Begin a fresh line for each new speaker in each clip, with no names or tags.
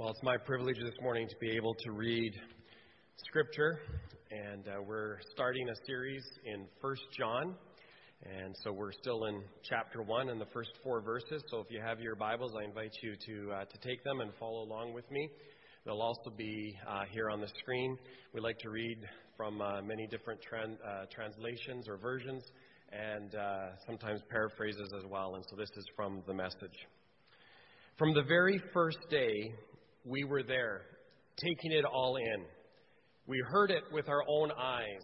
Well, it's my privilege this morning to be able to read Scripture, and uh, we're starting a series in First John, and so we're still in chapter one and the first four verses. So if you have your Bibles, I invite you to uh, to take them and follow along with me. They'll also be uh, here on the screen. We like to read from uh, many different tran- uh, translations or versions, and uh, sometimes paraphrases as well. And so this is from the message. From the very first day we were there, taking it all in. We heard it with our own eyes,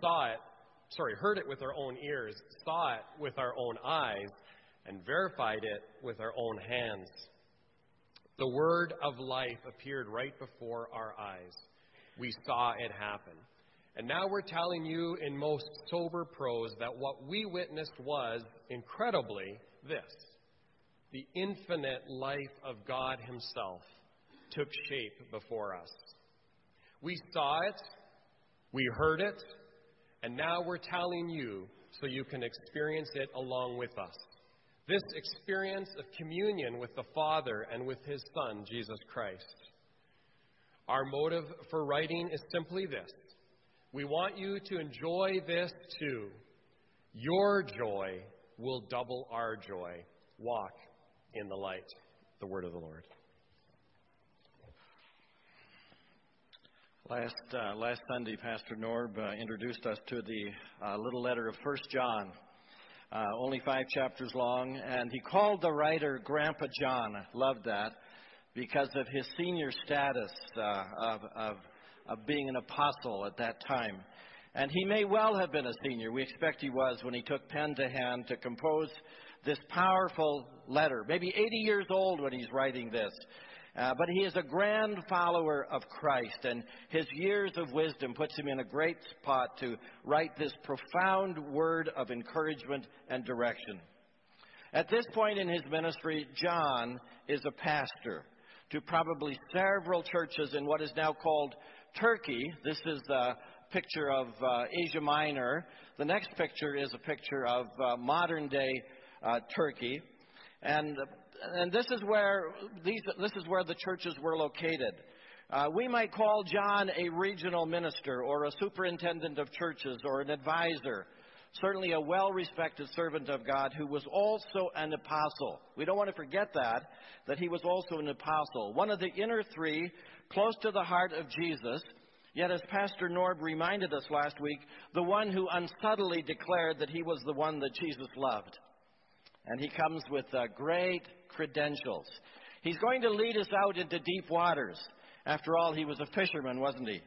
saw it, sorry, heard it with our own ears, saw it with our own eyes, and verified it with our own hands. The word of life appeared right before our eyes. We saw it happen. And now we're telling you in most sober prose that what we witnessed was, incredibly, this the infinite life of God Himself took shape before us. We saw it, we heard it, and now we're telling you so you can experience it along with us. This experience of communion with the Father and with His Son, Jesus Christ. Our motive for writing is simply this we want you to enjoy this too. Your joy will double our joy. Walk in the light. The word of the Lord.
Last uh, last Sunday, Pastor Norb uh, introduced us to the uh, little letter of First John, uh, only five chapters long, and he called the writer Grandpa John. I loved that because of his senior status uh, of, of of being an apostle at that time. And he may well have been a senior. We expect he was when he took pen to hand to compose this powerful letter. Maybe 80 years old when he's writing this. Uh, but he is a grand follower of Christ, and his years of wisdom puts him in a great spot to write this profound word of encouragement and direction. At this point in his ministry, John is a pastor to probably several churches in what is now called Turkey. This is a picture of uh, Asia Minor. The next picture is a picture of uh, modern day uh, Turkey. And and this is where these, this is where the churches were located. Uh, we might call John a regional minister or a superintendent of churches or an advisor. Certainly a well respected servant of God who was also an apostle. We don't want to forget that, that he was also an apostle. One of the inner three, close to the heart of Jesus, yet as Pastor Norb reminded us last week, the one who unsubtly declared that he was the one that Jesus loved. And he comes with uh, great credentials. He's going to lead us out into deep waters. After all, he was a fisherman, wasn't he?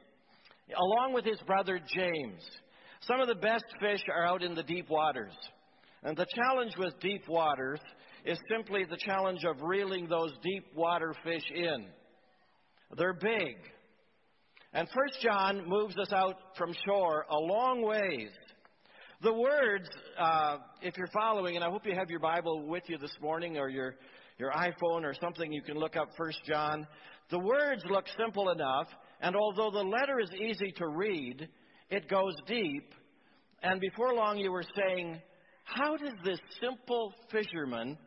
Along with his brother James. Some of the best fish are out in the deep waters. And the challenge with deep waters is simply the challenge of reeling those deep water fish in. They're big. And First John moves us out from shore a long ways the words, uh, if you're following, and I hope you have your Bible with you this morning or your, your iPhone or something, you can look up First John. The words look simple enough, and although the letter is easy to read, it goes deep. And before long, you were saying, How does this simple fisherman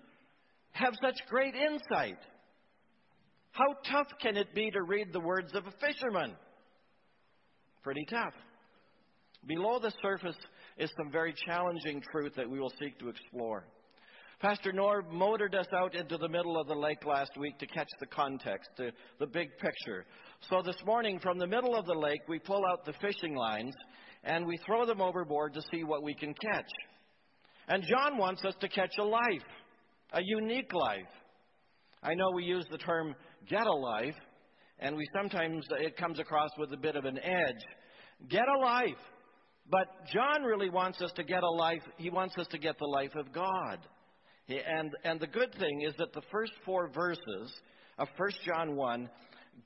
have such great insight? How tough can it be to read the words of a fisherman? Pretty tough. Below the surface is some very challenging truth that we will seek to explore. Pastor Norb motored us out into the middle of the lake last week to catch the context, the, the big picture. So this morning, from the middle of the lake, we pull out the fishing lines and we throw them overboard to see what we can catch. And John wants us to catch a life, a unique life. I know we use the term get a life, and we sometimes it comes across with a bit of an edge. Get a life. But John really wants us to get a life, he wants us to get the life of God. And, and the good thing is that the first four verses of 1 John 1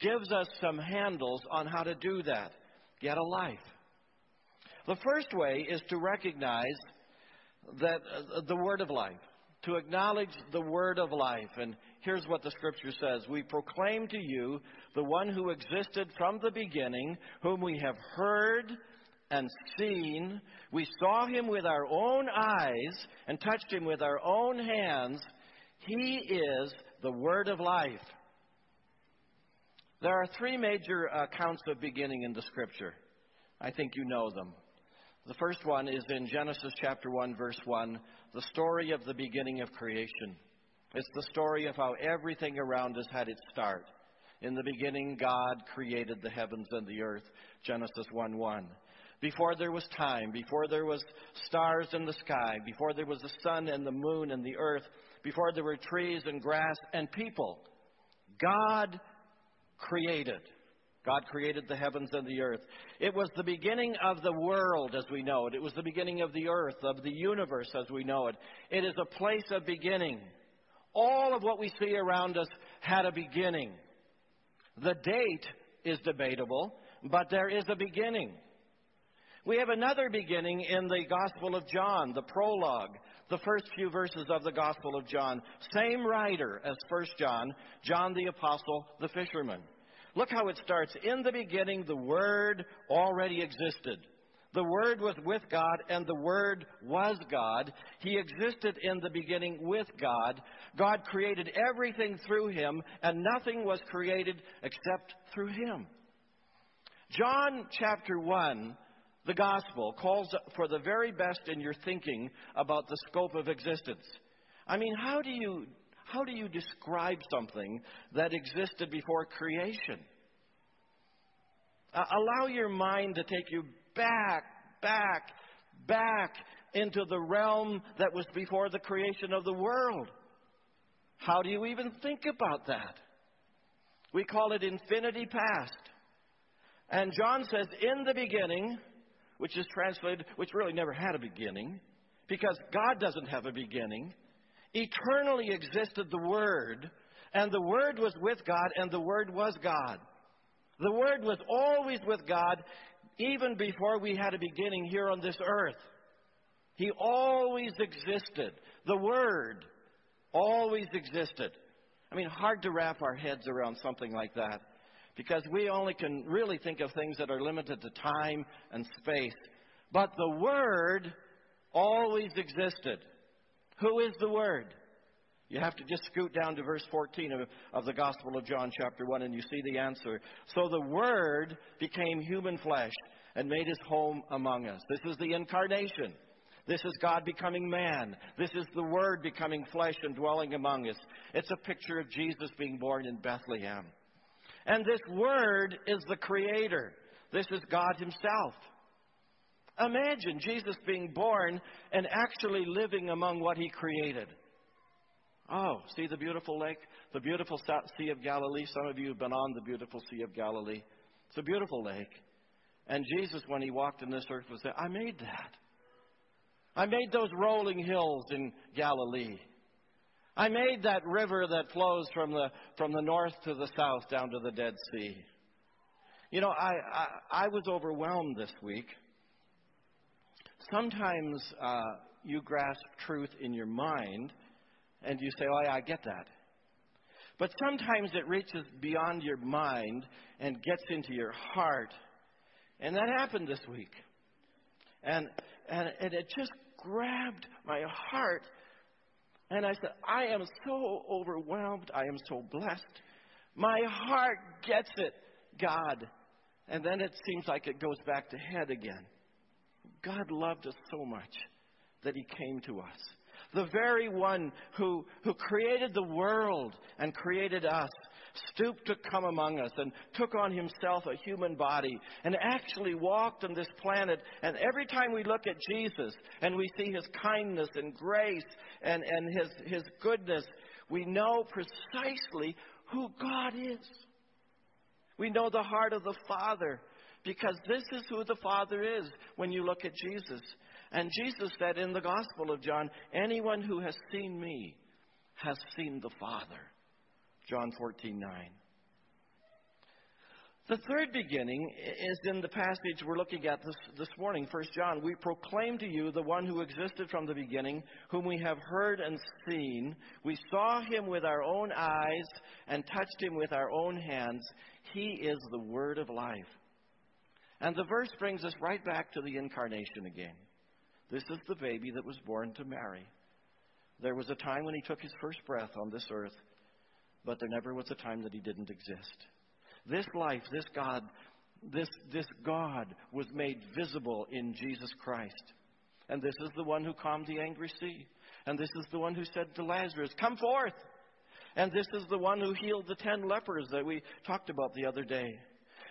gives us some handles on how to do that. Get a life. The first way is to recognize that uh, the word of life, to acknowledge the word of life. And here's what the scripture says We proclaim to you the one who existed from the beginning, whom we have heard and seen. We saw him with our own eyes and touched him with our own hands. He is the word of life. There are three major accounts of beginning in the scripture. I think you know them. The first one is in Genesis chapter 1, verse 1, the story of the beginning of creation. It's the story of how everything around us had its start. In the beginning, God created the heavens and the earth. Genesis 1 1. Before there was time, before there was stars in the sky, before there was the sun and the moon and the earth, before there were trees and grass and people, God created. God created the heavens and the earth. It was the beginning of the world as we know it. It was the beginning of the earth, of the universe as we know it. It is a place of beginning. All of what we see around us had a beginning. The date is debatable, but there is a beginning. We have another beginning in the Gospel of John, the prologue, the first few verses of the Gospel of John. Same writer as First John, John the Apostle, the fisherman. Look how it starts. In the beginning, the Word already existed. The Word was with God, and the Word was God. He existed in the beginning with God. God created everything through Him, and nothing was created except through Him. John chapter 1, the Gospel, calls for the very best in your thinking about the scope of existence. I mean, how do you, how do you describe something that existed before creation? Uh, allow your mind to take you back, back, back into the realm that was before the creation of the world. How do you even think about that? We call it infinity past. And John says, in the beginning, which is translated, which really never had a beginning, because God doesn't have a beginning, eternally existed the Word, and the Word was with God, and the Word was God. The Word was always with God, even before we had a beginning here on this earth. He always existed. The Word always existed. I mean, hard to wrap our heads around something like that because we only can really think of things that are limited to time and space. But the Word always existed. Who is the Word? You have to just scoot down to verse 14 of, of, the Gospel of John, chapter 1, and you see the answer. So the Word became human flesh and made his home among us. This is the incarnation. This is God becoming man. This is the Word becoming flesh and dwelling among us. It's a picture of Jesus being born in Bethlehem. And this Word is the Creator. This is God Himself. Imagine Jesus being born and actually living among what He created. Oh, see the beautiful lake? The beautiful Sea of Galilee. Some of you have been on the beautiful Sea of Galilee. It's a beautiful lake. And Jesus, when he walked in this earth, would say, I made that. I made those rolling hills in Galilee. I made that river that flows from the, from the north to the south down to the Dead Sea. You know, I, I, I was overwhelmed this week. Sometimes uh, you grasp truth in your mind and you say, Oh, yeah, I get that. But sometimes it reaches beyond your mind and gets into your heart. And that happened this week. And, and, and it just grabbed my heart. And I said, I am so overwhelmed. I am so blessed. My heart gets it, God. And then it seems like it goes back to head again. God loved us so much that He came to us the very one who, who created the world and created us, stooped to come among us and took on himself a human body and actually walked on this planet. And every time we look at Jesus and we see his kindness and grace and, and his, his goodness, we know precisely who God is. We know the heart of the Father because this is who the Father is when you look at Jesus. And Jesus said in the Gospel of John, Anyone who has seen me has seen the Father. John 14 9. The third beginning is in the passage we're looking at this, this morning, 1 John. We proclaim to you the one who existed from the beginning, whom we have heard and seen. We saw him with our own eyes and touched him with our own hands. He is the word of life. And the verse brings us right back to the incarnation again. This is the baby that was born to Mary. There was a time when he took his first breath on this earth, but there never was a time that he didn't exist. This life, this God, this, this God was made visible in Jesus Christ. And this is the one who calmed the angry sea. And this is the one who said to Lazarus, Come forth. And this is the one who healed the ten lepers that we talked about the other day.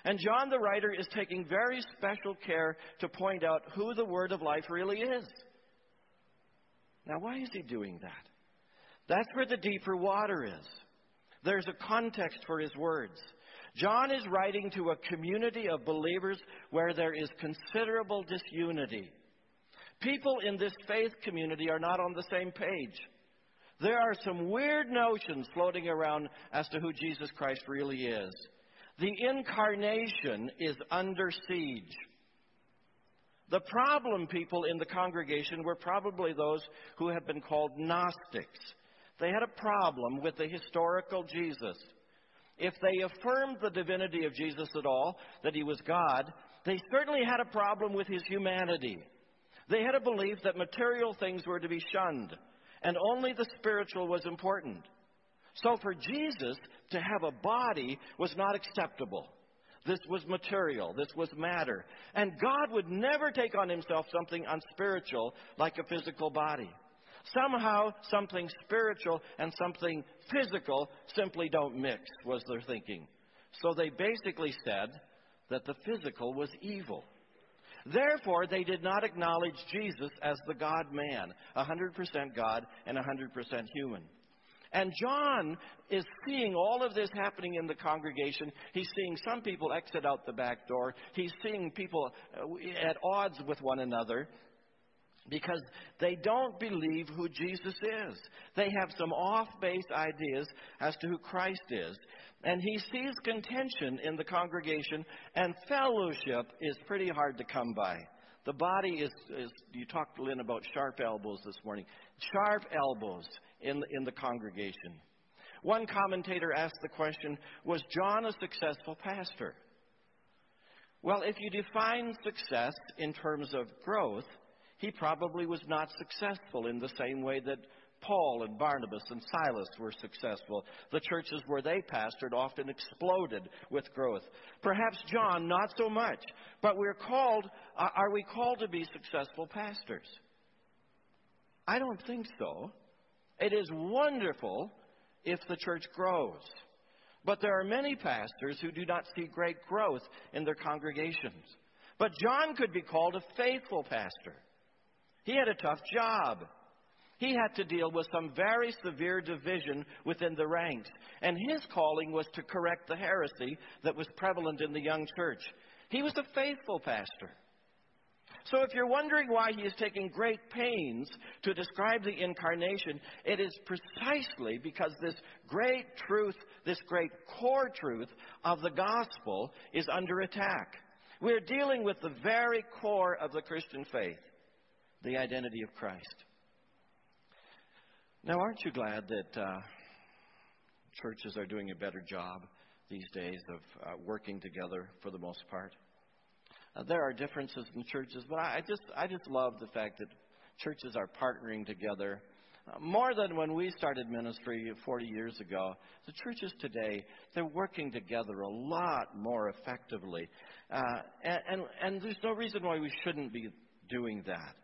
And John the writer is taking very special care to point out who the Word of life really is. Now, why is he doing that? That's where the deeper water is. There's a context for his words. John is writing to a community of believers where there is considerable disunity. People in this faith community are not on the same page. There are some weird notions floating around as to who Jesus Christ really is. The incarnation is under siege. The problem people in the congregation were probably those who have been called Gnostics. They had a problem with the historical Jesus. If they affirmed the divinity of Jesus at all, that he was God, they certainly had a problem with his humanity. They had a belief that material things were to be shunned, and only the spiritual was important. So for Jesus to have a body was not acceptable. This was material. This was matter. And God would never take on himself something unspiritual like a physical body. Somehow, something spiritual and something physical simply don't mix, was their thinking. So they basically said that the physical was evil. Therefore, they did not acknowledge Jesus as the God man, 100% God and 100% human. And John is seeing all of this happening in the congregation. He's seeing some people exit out the back door. He's seeing people uh, at odds with one another because they don't believe who Jesus is. They have some off base ideas as to who Christ is. And he sees contention in the congregation, and fellowship is pretty hard to come by. The body is, is you talked Lynn about sharp elbows this morning. Sharp elbows in the, in the congregation. One commentator asked the question Was John a successful pastor? Well, if you define success in terms of growth, he probably was not successful in the same way that Paul and Barnabas and Silas were successful. The churches where they pastored often exploded with growth. Perhaps John, not so much. But we're called, uh, are we called to be successful pastors? I don't think so. It is wonderful if the church grows. But there are many pastors who do not see great growth in their congregations. But John could be called a faithful pastor. He had a tough job. He had to deal with some very severe division within the ranks. And his calling was to correct the heresy that was prevalent in the young church. He was a faithful pastor. So if you're wondering why he is taking great pains to describe the incarnation, it is precisely because this great truth, this great core truth of the gospel is under attack. We're dealing with the very core of the Christian faith, the identity of Christ. Now, aren't you glad that uh, churches are doing a better job these days of uh, working together for the most part? Uh, there are differences in churches, but I, just I just love the fact that churches are partnering together. Uh, more than when we started ministry 40 years ago, the churches today they're working together a lot more effectively, uh, and, and and there's no reason why we shouldn't be doing that,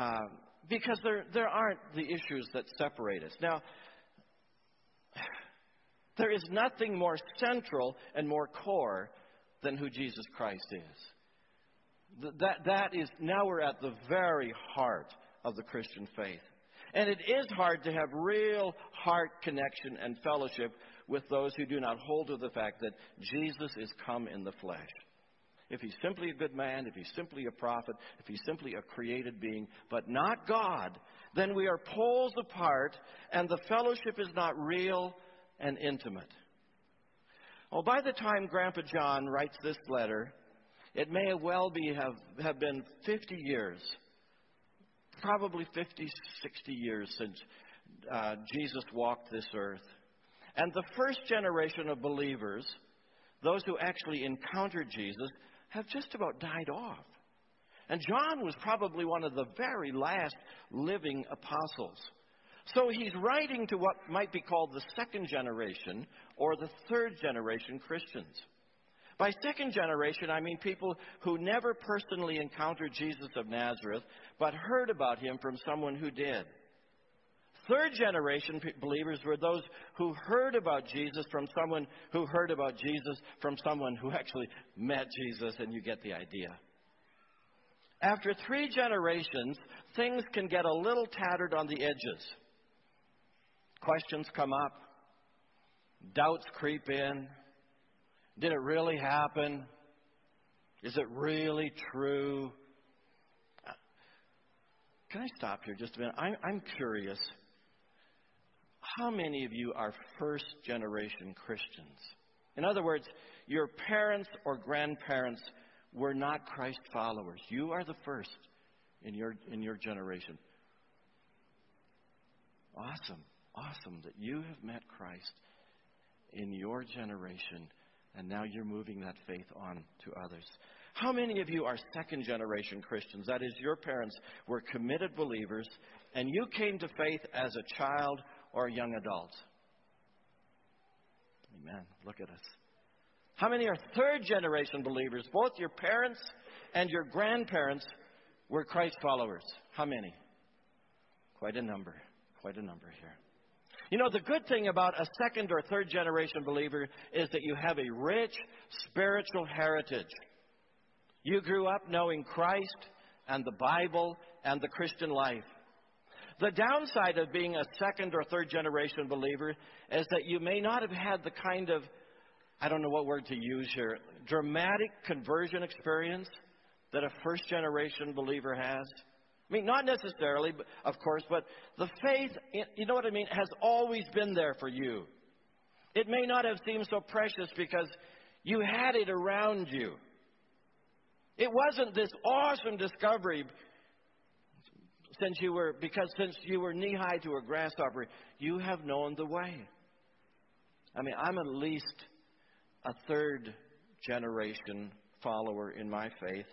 uh, because there there aren't the issues that separate us now. There is nothing more central and more core than who Jesus Christ is. That, that is, now we're at the very heart of the Christian faith. And it is hard to have real heart connection and fellowship with those who do not hold to the fact that Jesus is come in the flesh. If he's simply a good man, if he's simply a prophet, if he's simply a created being, but not God, then we are poles apart and the fellowship is not real and intimate. Well, by the time Grandpa John writes this letter, it may well be have, have been 50 years, probably 50, 60 years since uh, Jesus walked this earth. And the first generation of believers, those who actually encountered Jesus, have just about died off. And John was probably one of the very last living apostles. So he's writing to what might be called the second generation or the third generation Christians. By second generation, I mean people who never personally encountered Jesus of Nazareth, but heard about him from someone who did. Third generation believers were those who heard about Jesus from someone who heard about Jesus from someone who actually met Jesus, and you get the idea. After three generations, things can get a little tattered on the edges. Questions come up, doubts creep in. Did it really happen? Is it really true? Uh, can I stop here just a minute? I'm, I'm curious. How many of you are first generation Christians? In other words, your parents or grandparents were not Christ followers. You are the first in your, in your generation. Awesome, awesome that you have met Christ in your generation, and now you're moving that faith on to others. How many of you are second generation Christians? That is, your parents were committed believers, and you came to faith as a child or a young adult. Amen. Look at us. How many are third generation believers? Both your parents and your grandparents were Christ followers. How many? Quite a number. Quite a number here. You know, the good thing about a second or third generation believer is that you have a rich spiritual heritage. You grew up knowing Christ and the Bible and the Christian life. The downside of being a second or third generation believer is that you may not have had the kind of, I don't know what word to use here, dramatic conversion experience that a first generation believer has. I mean, not necessarily, of course, but the faith, you know what I mean, has always been there for you. It may not have seemed so precious because you had it around you. It wasn't this awesome discovery since you were, because since you were knee high to a grasshopper, you have known the way. I mean, I'm at least a third generation follower in my faith.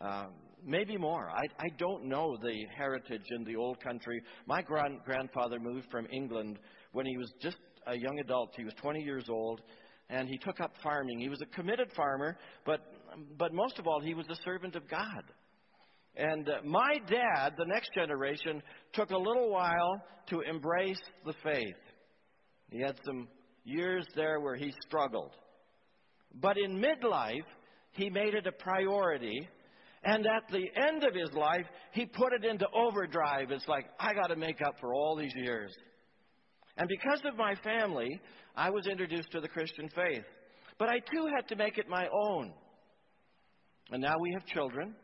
Um, maybe more. I, I don't know the heritage in the old country. My grand, grandfather moved from England when he was just a young adult. He was 20 years old, and he took up farming. He was a committed farmer, but, but most of all, he was a servant of God. And uh, my dad, the next generation, took a little while to embrace the faith. He had some years there where he struggled. But in midlife, he made it a priority. And at the end of his life, he put it into overdrive. It's like, I got to make up for all these years. And because of my family, I was introduced to the Christian faith. But I too had to make it my own. And now we have children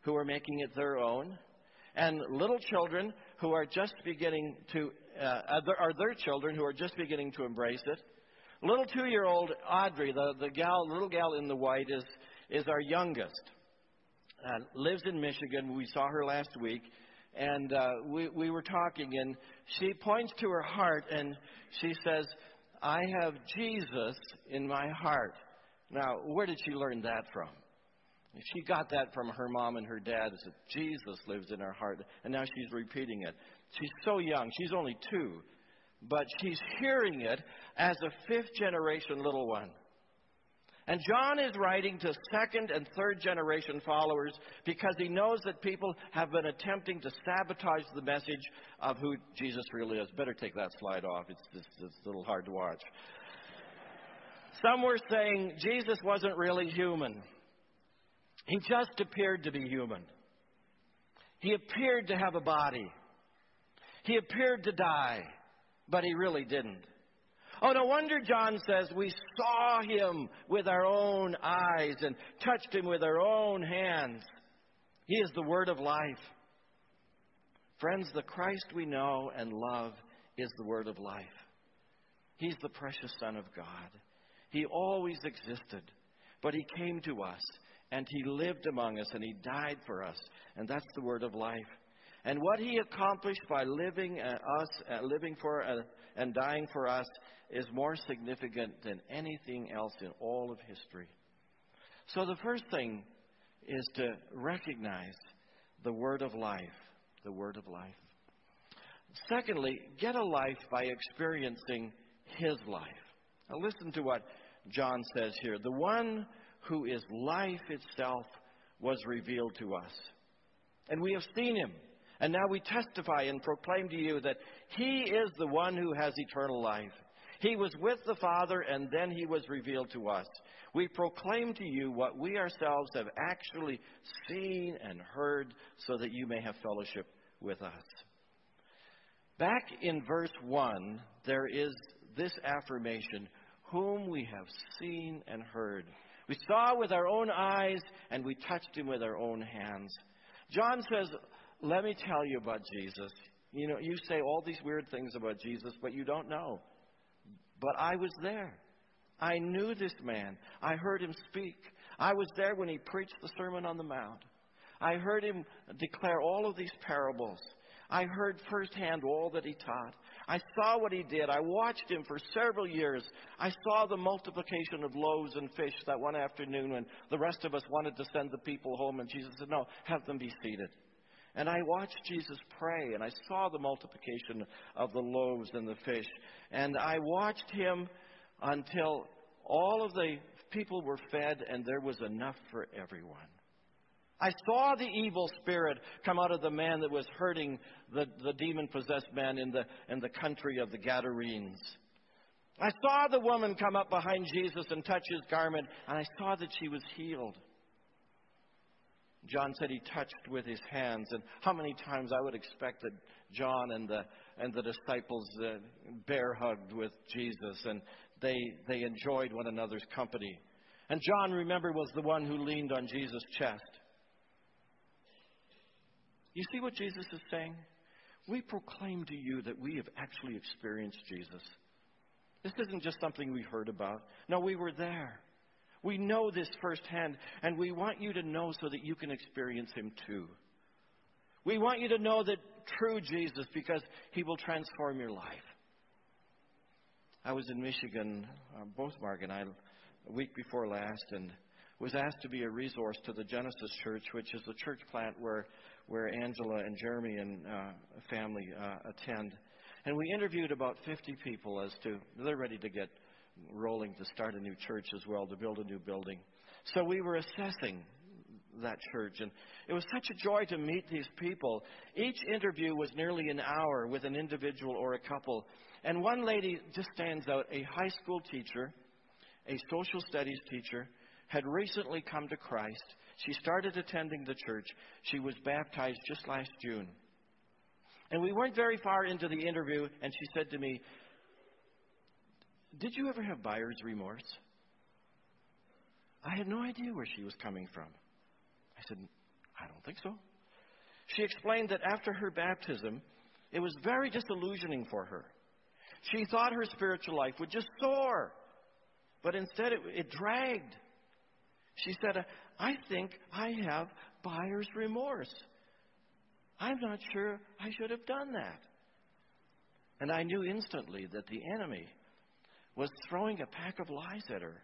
who are making it their own, and little children who are just beginning to, uh, are their children who are just beginning to embrace it. Little two year old Audrey, the, the gal, little gal in the white, is, is our youngest. Uh, lives in Michigan. We saw her last week, and uh, we, we were talking, and she points to her heart and she says, I have Jesus in my heart. Now, where did she learn that from? She got that from her mom and her dad. That Jesus lives in her heart, and now she's repeating it. She's so young; she's only two, but she's hearing it as a fifth generation little one. And John is writing to second and third generation followers because he knows that people have been attempting to sabotage the message of who Jesus really is. Better take that slide off. It's, it's, it's a little hard to watch. Some were saying Jesus wasn't really human. He just appeared to be human. He appeared to have a body. He appeared to die, but he really didn't. Oh, no wonder John says we saw him with our own eyes and touched him with our own hands. He is the word of life. Friends, the Christ we know and love is the word of life. He's the precious Son of God. He always existed, but he came to us and he lived among us and he died for us. And that's the word of life. And what he accomplished by living uh, us, uh, living for uh, and dying for us, is more significant than anything else in all of history. So the first thing is to recognize the word of life. The word of life. Secondly, get a life by experiencing his life. Now, listen to what John says here. The one who is life itself was revealed to us. And we have seen him. And now we testify and proclaim to you that he is the one who has eternal life. He was with the Father, and then he was revealed to us. We proclaim to you what we ourselves have actually seen and heard, so that you may have fellowship with us. Back in verse 1, there is this affirmation whom we have seen and heard. We saw with our own eyes, and we touched him with our own hands. John says, Let me tell you about Jesus. You know, you say all these weird things about Jesus, but you don't know. But I was there. I knew this man. I heard him speak. I was there when he preached the Sermon on the Mount. I heard him declare all of these parables. I heard firsthand all that he taught. I saw what he did. I watched him for several years. I saw the multiplication of loaves and fish that one afternoon when the rest of us wanted to send the people home, and Jesus said, No, have them be seated. And I watched Jesus pray, and I saw the multiplication of the loaves and the fish. And I watched him until all of the people were fed, and there was enough for everyone. I saw the evil spirit come out of the man that was hurting the, the demon possessed man in the, in the country of the Gadarenes. I saw the woman come up behind Jesus and touch his garment, and I saw that she was healed. John said he touched with his hands, and how many times I would expect that John and the and the disciples uh, bear hugged with Jesus, and they they enjoyed one another's company. And John, remember, was the one who leaned on Jesus' chest. You see what Jesus is saying? We proclaim to you that we have actually experienced Jesus. This isn't just something we heard about. No, we were there. We know this firsthand, and we want you to know so that you can experience Him too. We want you to know that true Jesus because He will transform your life. I was in Michigan, uh, both Mark and I, a week before last, and was asked to be a resource to the Genesis Church, which is the church plant where, where Angela and Jeremy and uh, family uh, attend. And we interviewed about 50 people as to, they're ready to get rolling to start a new church as well, to build a new building. So we were assessing that church, and it was such a joy to meet these people. Each interview was nearly an hour with an individual or a couple. And one lady just stands out a high school teacher, a social studies teacher, had recently come to Christ. She started attending the church. She was baptized just last June. And we weren't very far into the interview, and she said to me, did you ever have buyer's remorse? I had no idea where she was coming from. I said, I don't think so. She explained that after her baptism, it was very disillusioning for her. She thought her spiritual life would just soar, but instead it, it dragged. She said, I think I have buyer's remorse. I'm not sure I should have done that. And I knew instantly that the enemy was throwing a pack of lies at her.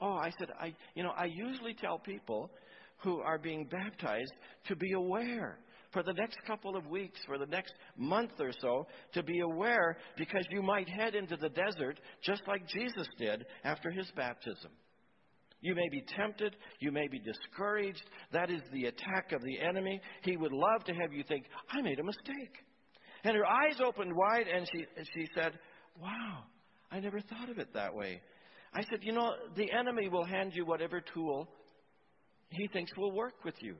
Oh, I said, I, you know, I usually tell people who are being baptized to be aware for the next couple of weeks, for the next month or so, to be aware because you might head into the desert just like Jesus did after his baptism. You may be tempted. You may be discouraged. That is the attack of the enemy. He would love to have you think, I made a mistake. And her eyes opened wide and she, she said, Wow, I never thought of it that way. I said, You know, the enemy will hand you whatever tool he thinks will work with you.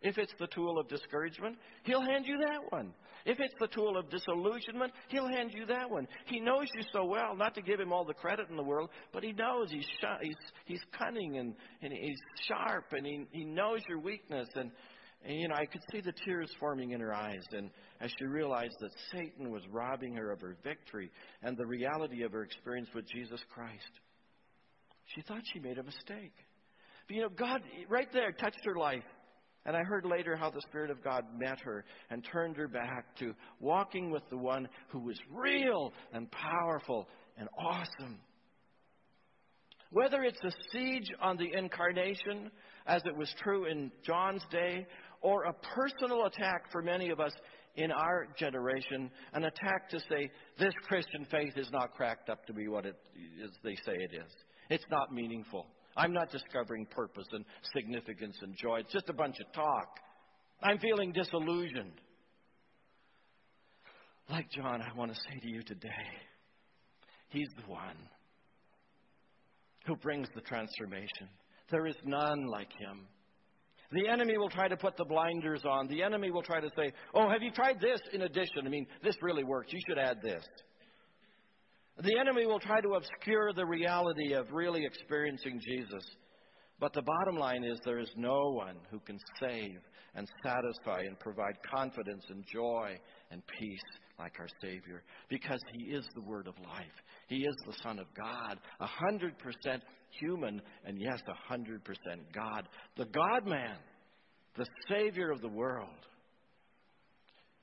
If it's the tool of discouragement, he'll hand you that one. If it's the tool of disillusionment, he'll hand you that one. He knows you so well, not to give him all the credit in the world, but he knows he's he's, he's cunning and, and he's sharp and he, he knows your weakness. And, and, you know, I could see the tears forming in her eyes. And as she realized that Satan was robbing her of her victory and the reality of her experience with Jesus Christ. She thought she made a mistake. But you know, God, right there, touched her life. And I heard later how the Spirit of God met her and turned her back to walking with the one who was real and powerful and awesome. Whether it's a siege on the incarnation, as it was true in John's day, or a personal attack for many of us in our generation an attack to say this Christian faith is not cracked up to be what it is they say it is. It's not meaningful. I'm not discovering purpose and significance and joy. It's just a bunch of talk. I'm feeling disillusioned. Like John, I want to say to you today, He's the one who brings the transformation. There is none like Him. The enemy will try to put the blinders on. The enemy will try to say, Oh, have you tried this in addition? I mean, this really works. You should add this. The enemy will try to obscure the reality of really experiencing Jesus. But the bottom line is there is no one who can save and satisfy and provide confidence and joy and peace like our Savior because He is the Word of life. He is the Son of God, a hundred percent human and yes, a hundred percent God. The God man, the Savior of the world.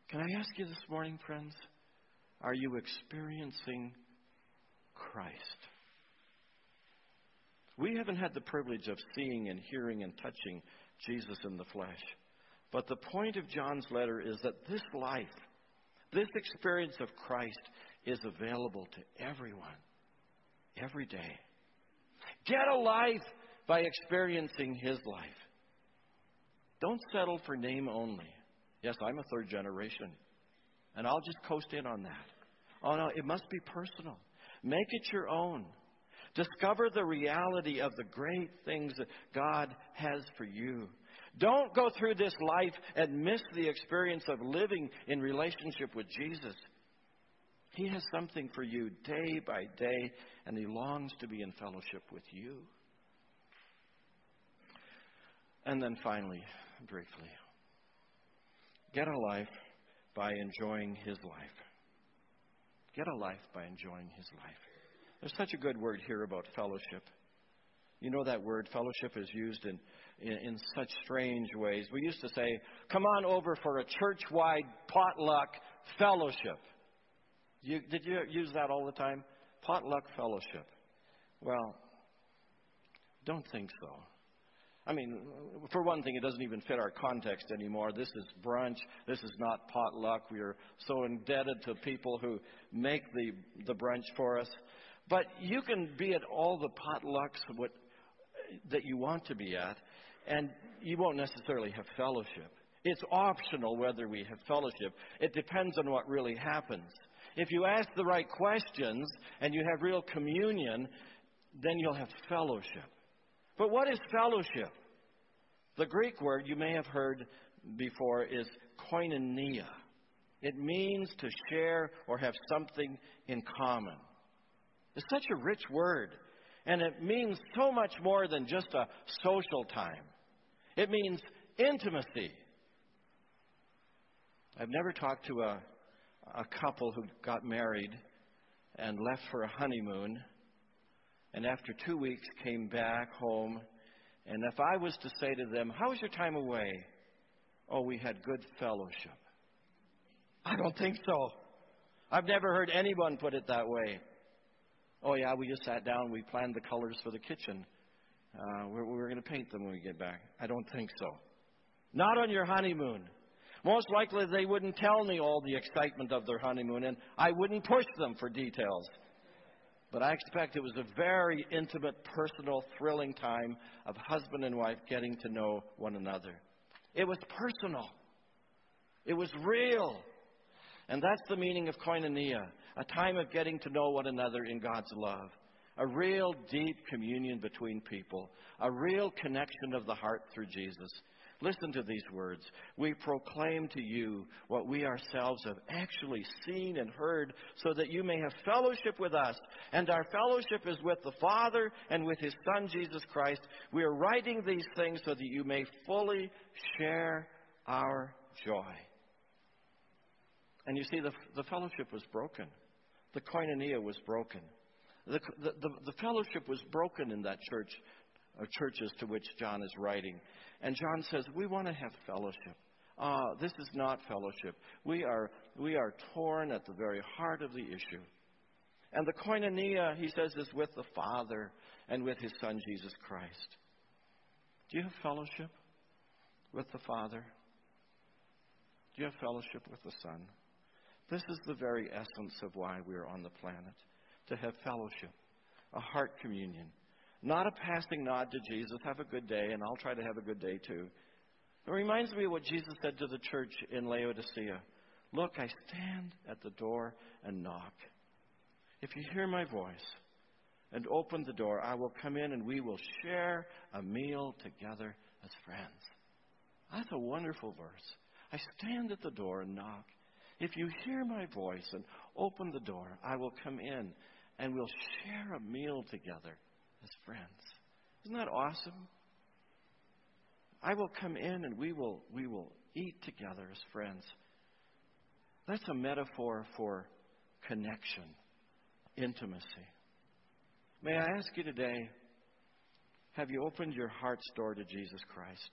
Can I ask you this morning, friends? Are you experiencing Christ? We haven't had the privilege of seeing and hearing and touching Jesus in the flesh. But the point of John's letter is that this life, this experience of Christ, is available to everyone, every day. Get a life by experiencing His life. Don't settle for name only. Yes, I'm a third generation, and I'll just coast in on that. Oh no, it must be personal. Make it your own. Discover the reality of the great things that God has for you. Don't go through this life and miss the experience of living in relationship with Jesus. He has something for you day by day, and He longs to be in fellowship with you. And then finally, briefly, get a life by enjoying His life. Get a life by enjoying His life. There's such a good word here about fellowship. You know that word, fellowship, is used in, in, in, such strange ways. We used to say, come on over for a church wide potluck fellowship. You, did you use that all the time? Potluck fellowship. Well, don't think so. I mean, for one thing, it doesn't even fit our context anymore. This is brunch. This is not potluck. We are so indebted to people who make the, the brunch for us. But you can be at all the potlucks what, that you want to be at, and you won't necessarily have fellowship. It's optional whether we have fellowship. It depends on what really happens. If you ask the right questions and you have real communion, then you'll have fellowship. But what is fellowship? The Greek word you may have heard before is koinonia. It means to share or have something in common. It's such a rich word, and it means so much more than just a social time. It means intimacy. I've never talked to a a couple who got married and left for a honeymoon, and after two weeks came back home. And if I was to say to them, How was your time away? Oh, we had good fellowship. I don't think so. I've never heard anyone put it that way. Oh, yeah, we just sat down, we planned the colors for the kitchen. Uh, we're, we're going to paint them when we get back. I don't think so. Not on your honeymoon. Most likely they wouldn't tell me all the excitement of their honeymoon, and I wouldn't push them for details. But I expect it was a very intimate, personal, thrilling time of husband and wife getting to know one another. It was personal. It was real. And that's the meaning of koinonia a time of getting to know one another in God's love. A real deep communion between people. A real connection of the heart through Jesus. Listen to these words. We proclaim to you what we ourselves have actually seen and heard, so that you may have fellowship with us. And our fellowship is with the Father and with His Son, Jesus Christ. We are writing these things so that you may fully share our joy. And you see, the, the fellowship was broken, the koinonia was broken. The, the, the, the fellowship was broken in that church uh, churches to which John is writing. And John says, We want to have fellowship. Uh, this is not fellowship. We are, we are torn at the very heart of the issue. And the koinonia, he says, is with the Father and with his Son, Jesus Christ. Do you have fellowship with the Father? Do you have fellowship with the Son? This is the very essence of why we're on the planet to have fellowship, a heart communion. Not a passing nod to Jesus, have a good day, and I'll try to have a good day too. It reminds me of what Jesus said to the church in Laodicea Look, I stand at the door and knock. If you hear my voice and open the door, I will come in and we will share a meal together as friends. That's a wonderful verse. I stand at the door and knock. If you hear my voice and open the door, I will come in and we'll share a meal together as friends. Isn't that awesome? I will come in and we will, we will eat together as friends. That's a metaphor for connection, intimacy. May I ask you today have you opened your heart's door to Jesus Christ?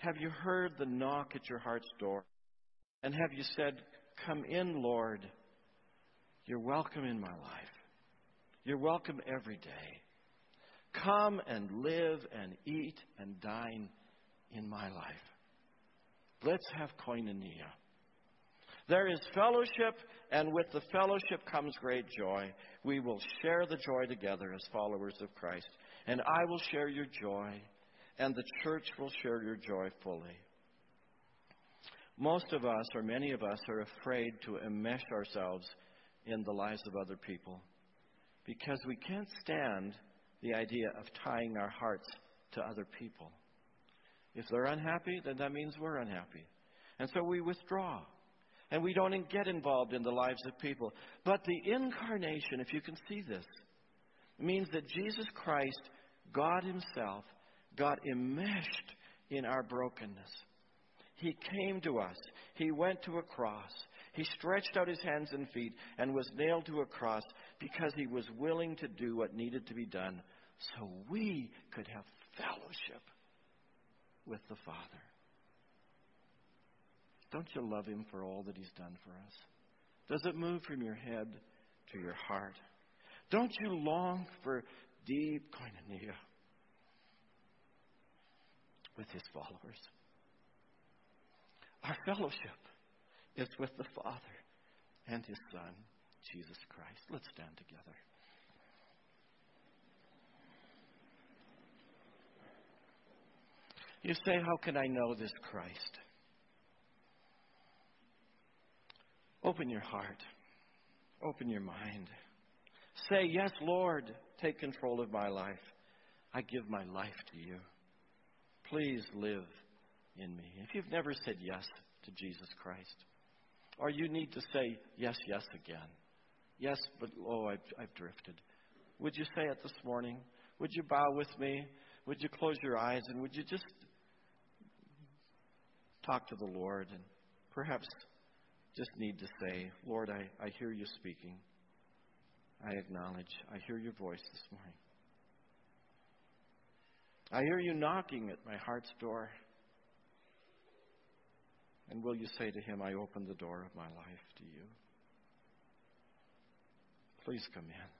Have you heard the knock at your heart's door? And have you said, Come in, Lord? You're welcome in my life. You're welcome every day. Come and live and eat and dine in my life. Let's have koinonia. There is fellowship, and with the fellowship comes great joy. We will share the joy together as followers of Christ. And I will share your joy, and the church will share your joy fully. Most of us, or many of us, are afraid to enmesh ourselves in the lives of other people because we can't stand the idea of tying our hearts to other people. If they're unhappy, then that means we're unhappy. And so we withdraw. And we don't get involved in the lives of people. But the incarnation, if you can see this, means that Jesus Christ, God Himself, got enmeshed in our brokenness. He came to us. He went to a cross. He stretched out his hands and feet and was nailed to a cross because he was willing to do what needed to be done so we could have fellowship with the Father. Don't you love him for all that he's done for us? Does it move from your head to your heart? Don't you long for deep koinonia with his followers? Our fellowship is with the Father and his Son, Jesus Christ. Let's stand together. You say, How can I know this Christ? Open your heart, open your mind. Say, Yes, Lord, take control of my life. I give my life to you. Please live in me. If you've never said yes to Jesus Christ, or you need to say yes, yes again. Yes, but oh, I've, I've drifted. Would you say it this morning? Would you bow with me? Would you close your eyes and would you just talk to the Lord and perhaps just need to say, Lord, I, I hear you speaking. I acknowledge. I hear your voice this morning. I hear you knocking at my heart's door. And will you say to him, I open the door of my life to you? Please come in.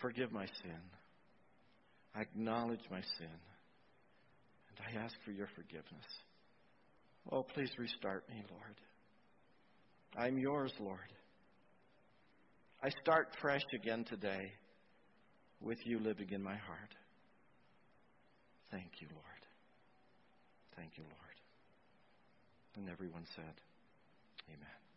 Forgive my sin. I acknowledge my sin. And I ask for your forgiveness. Oh, please restart me, Lord. I'm yours, Lord. I start fresh again today with you living in my heart. Thank you, Lord. Thank you, Lord. And everyone said, Amen.